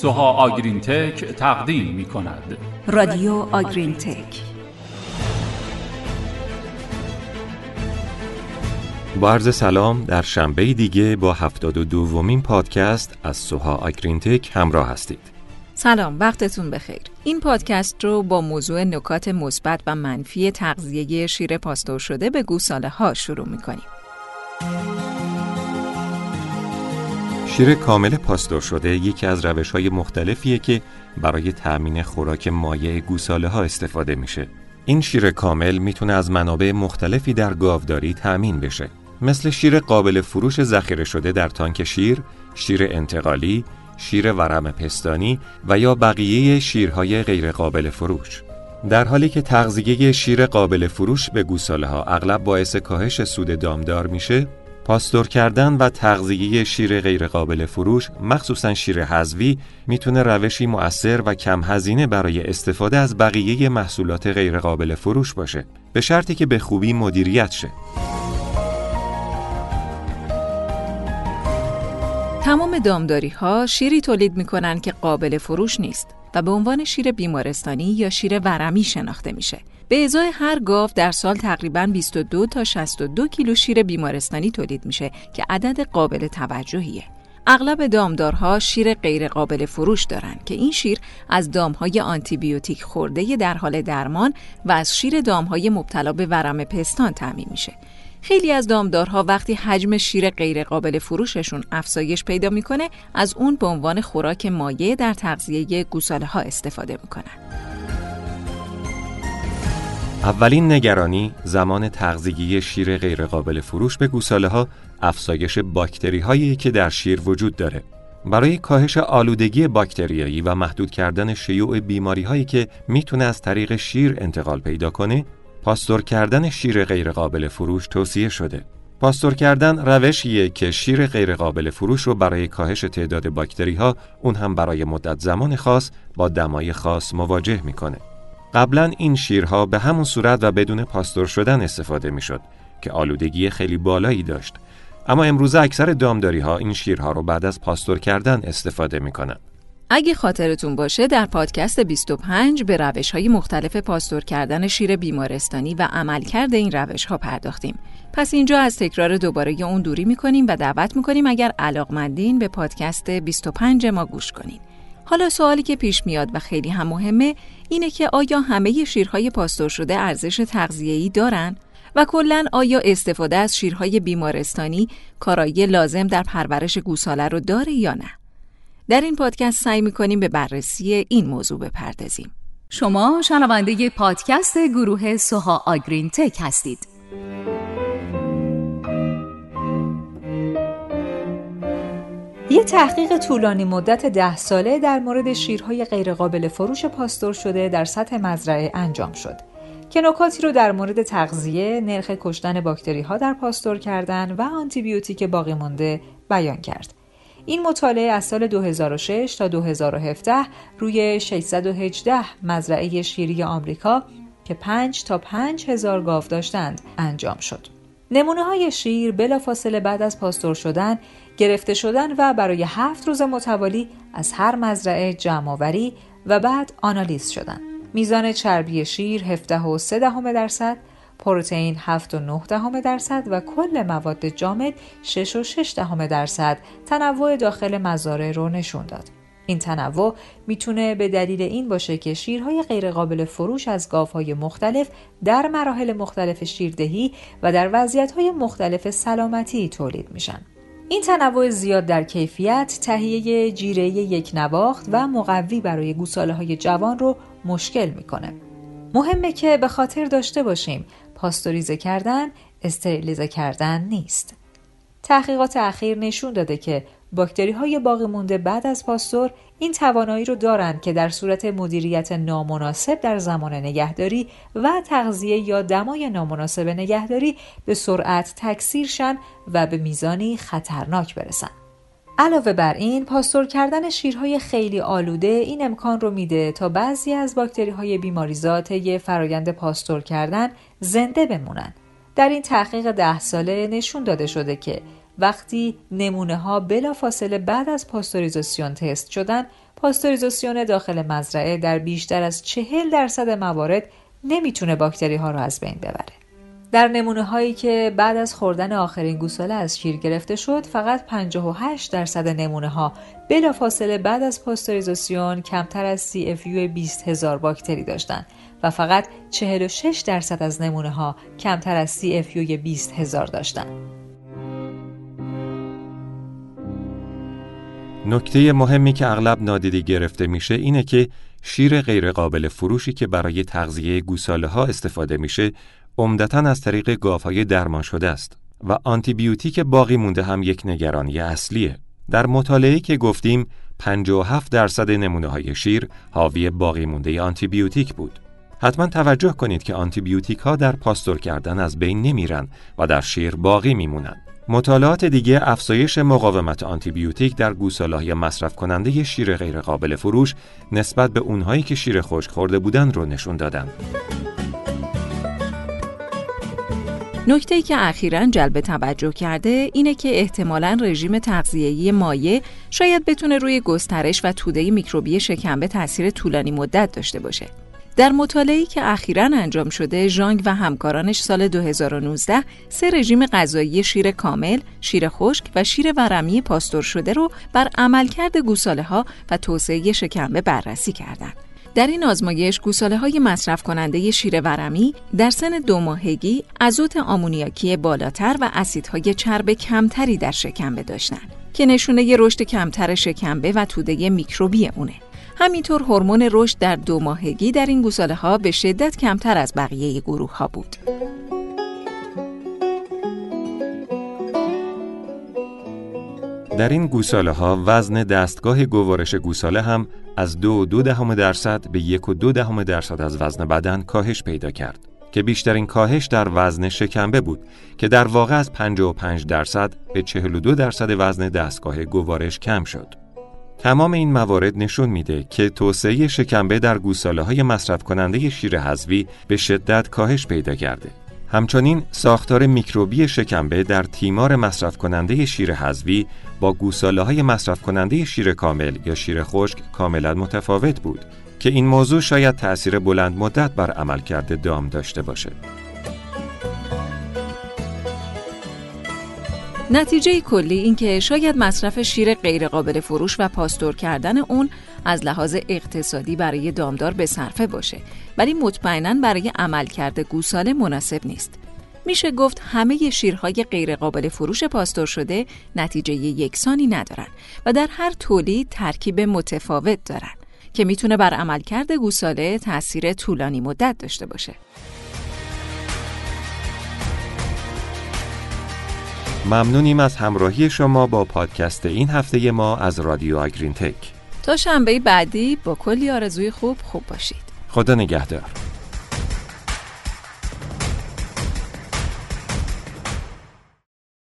سوها آگرین تک تقدیم می کند رادیو آگرین تک با عرض سلام در شنبه دیگه با هفتاد و دومین پادکست از سوها آگرین تک همراه هستید. سلام وقتتون بخیر. این پادکست رو با موضوع نکات مثبت و منفی تغذیه شیر پاستور شده به گوساله ها شروع می‌کنیم. شیر کامل پاستور شده یکی از روش های مختلفیه که برای تأمین خوراک مایع گوساله ها استفاده میشه. این شیر کامل می‌تونه از منابع مختلفی در گاوداری تأمین بشه. مثل شیر قابل فروش ذخیره شده در تانک شیر، شیر انتقالی، شیر ورم پستانی و یا بقیه شیرهای غیرقابل فروش. در حالی که تغذیه شیر قابل فروش به گوساله ها اغلب باعث کاهش سود دامدار میشه، پاستور کردن و تغذیه شیر غیرقابل فروش مخصوصا شیر حذوی می‌تونه روشی مؤثر و کم هزینه برای استفاده از بقیه محصولات غیرقابل فروش باشه به شرطی که به خوبی مدیریت شه. تمام دامداری ها شیری تولید می‌کنن که قابل فروش نیست و به عنوان شیر بیمارستانی یا شیر ورمی شناخته میشه به ازای هر گاو در سال تقریبا 22 تا 62 کیلو شیر بیمارستانی تولید میشه که عدد قابل توجهیه. اغلب دامدارها شیر غیر قابل فروش دارن که این شیر از دامهای آنتیبیوتیک خورده در حال درمان و از شیر دامهای مبتلا به ورم پستان تعمین میشه. خیلی از دامدارها وقتی حجم شیر غیر قابل فروششون افزایش پیدا می‌کنه از اون به عنوان خوراک مایع در تغذیه گوساله ها استفاده می‌کنن. اولین نگرانی زمان تغذیگی شیر غیرقابل فروش به گوساله ها افزایش باکتری هایی که در شیر وجود داره. برای کاهش آلودگی باکتریایی و محدود کردن شیوع بیماری هایی که می‌تونه از طریق شیر انتقال پیدا کنه، پاستور کردن شیر غیرقابل فروش توصیه شده. پاستور کردن روشیه که شیر غیرقابل فروش رو برای کاهش تعداد باکتری ها اون هم برای مدت زمان خاص با دمای خاص مواجه می‌کنه. قبلا این شیرها به همون صورت و بدون پاستور شدن استفاده می‌شد که آلودگی خیلی بالایی داشت اما امروز اکثر دامداری ها این شیرها رو بعد از پاستور کردن استفاده می‌کنن اگه خاطرتون باشه در پادکست 25 به روش های مختلف پاستور کردن شیر بیمارستانی و عملکرد این روش ها پرداختیم. پس اینجا از تکرار دوباره اون دوری می‌کنیم و دعوت می‌کنیم اگر علاقمندین به پادکست 25 ما گوش کنین. حالا سوالی که پیش میاد و خیلی هم مهمه اینه که آیا همه شیرهای پاستور شده ارزش تغذیه‌ای دارن؟ و کلا آیا استفاده از شیرهای بیمارستانی کارایی لازم در پرورش گوساله رو داره یا نه؟ در این پادکست سعی می‌کنیم به بررسی این موضوع بپردازیم. شما شنونده پادکست گروه سوها آگرین تک هستید. یه تحقیق طولانی مدت ده ساله در مورد شیرهای غیرقابل فروش پاستور شده در سطح مزرعه انجام شد که نکاتی رو در مورد تغذیه، نرخ کشتن باکتری ها در پاستور کردن و آنتیبیوتیک باقی مانده بیان کرد. این مطالعه از سال 2006 تا 2017 روی 618 مزرعه شیری آمریکا که 5 تا 5 هزار گاو داشتند انجام شد. نمونه های شیر بلافاصله بعد از پاستور شدن گرفته شدن و برای هفت روز متوالی از هر مزرعه جمعآوری و بعد آنالیز شدن. میزان چربی شیر 17 و 3 دهم درصد، پروتئین 7 و 9 دهم درصد و کل مواد جامد 6 و 6 دهم درصد تنوع داخل مزارع رو نشون داد. این تنوع می‌تونه به دلیل این باشه که شیرهای غیرقابل فروش از گاوهای مختلف در مراحل مختلف شیردهی و در وضعیتهای مختلف سلامتی تولید میشن. این تنوع زیاد در کیفیت تهیه جیره یک نواخت و مقوی برای گوساله های جوان رو مشکل می‌کنه. مهمه که به خاطر داشته باشیم پاستوریزه کردن استریلیزه کردن نیست. تحقیقات اخیر نشون داده که باکتری های باقی مونده بعد از پاستور این توانایی رو دارند که در صورت مدیریت نامناسب در زمان نگهداری و تغذیه یا دمای نامناسب نگهداری به سرعت تکثیر شن و به میزانی خطرناک برسن. علاوه بر این پاستور کردن شیرهای خیلی آلوده این امکان رو میده تا بعضی از باکتری های بیماریزا یه فرایند پاستور کردن زنده بمونن. در این تحقیق ده ساله نشون داده شده که وقتی نمونه ها بلا فاصله بعد از پاستوریزاسیون تست شدن پاستوریزاسیون داخل مزرعه در بیشتر از چهل درصد موارد نمی‌تونه باکتری ها رو از بین ببره. در نمونه هایی که بعد از خوردن آخرین گوساله از شیر گرفته شد فقط 58 درصد نمونه ها بلافاصله بعد از پاستوریزاسیون کمتر از CFU 20 هزار باکتری داشتند و فقط 46 درصد از نمونه ها کمتر از CFU 20 هزار داشتند. نکته مهمی که اغلب نادیده گرفته میشه اینه که شیر غیرقابل فروشی که برای تغذیه گوساله ها استفاده میشه عمدتا از طریق گاوهای درمان شده است و آنتیبیوتیک باقی مونده هم یک نگرانی اصلیه. در مطالعه که گفتیم 57 درصد نمونه های شیر حاوی باقی مونده آنتیبیوتیک بود. حتما توجه کنید که آنتیبیوتیک ها در پاستور کردن از بین نمیرن و در شیر باقی میمونن. مطالعات دیگه افزایش مقاومت آنتیبیوتیک در گوساله‌های مصرف کننده شیر غیرقابل فروش نسبت به اونهایی که شیر خشک خورده بودن رو نشون دادن. نکته که اخیرا جلب توجه کرده اینه که احتمالا رژیم تغذیه‌ای مایع شاید بتونه روی گسترش و توده میکروبی شکمبه تاثیر طولانی مدت داشته باشه. در مطالعه‌ای که اخیرا انجام شده، ژانگ و همکارانش سال 2019 سه رژیم غذایی شیر کامل، شیر خشک و شیر ورمی پاستور شده رو بر عملکرد گوساله ها و توسعه شکمبه بررسی کردند. در این آزمایش گوساله های مصرف کننده شیر ورمی در سن دو ماهگی ازوت آمونیاکی بالاتر و اسیدهای چرب کمتری در شکمبه داشتند که نشونه رشد کمتر شکمبه و توده میکروبی اونه. همینطور هورمون رشد در دو ماهگی در این گوساله ها به شدت کمتر از بقیه گروه ها بود. در این گوساله ها وزن دستگاه گوارش گوساله هم از دو دو دهم درصد به یک و دو دهم درصد از وزن بدن کاهش پیدا کرد که بیشترین کاهش در وزن شکمبه بود که در واقع از 55 درصد به 42 درصد وزن دستگاه گوارش کم شد. تمام این موارد نشون میده که توسعه شکمبه در گوساله های مصرف کننده شیر حذوی به شدت کاهش پیدا کرده. همچنین ساختار میکروبی شکمبه در تیمار مصرف کننده شیر حذوی با گوساله های مصرف کننده شیر کامل یا شیر خشک کاملا متفاوت بود که این موضوع شاید تأثیر بلند مدت بر عملکرد دام داشته باشه. نتیجه کلی این که شاید مصرف شیر غیرقابل فروش و پاستور کردن اون از لحاظ اقتصادی برای دامدار به صرفه باشه ولی مطمئنا برای عملکرد گوساله مناسب نیست. میشه گفت همه شیرهای غیرقابل فروش پاستور شده نتیجه یکسانی ندارن و در هر تولید ترکیب متفاوت دارن که می‌تونه بر عملکرد گوساله تاثیر طولانی مدت داشته باشه. ممنونیم از همراهی شما با پادکست این هفته ما از رادیو آگرین تک تا شنبه بعدی با کلی آرزوی خوب خوب باشید. خدا نگهدار.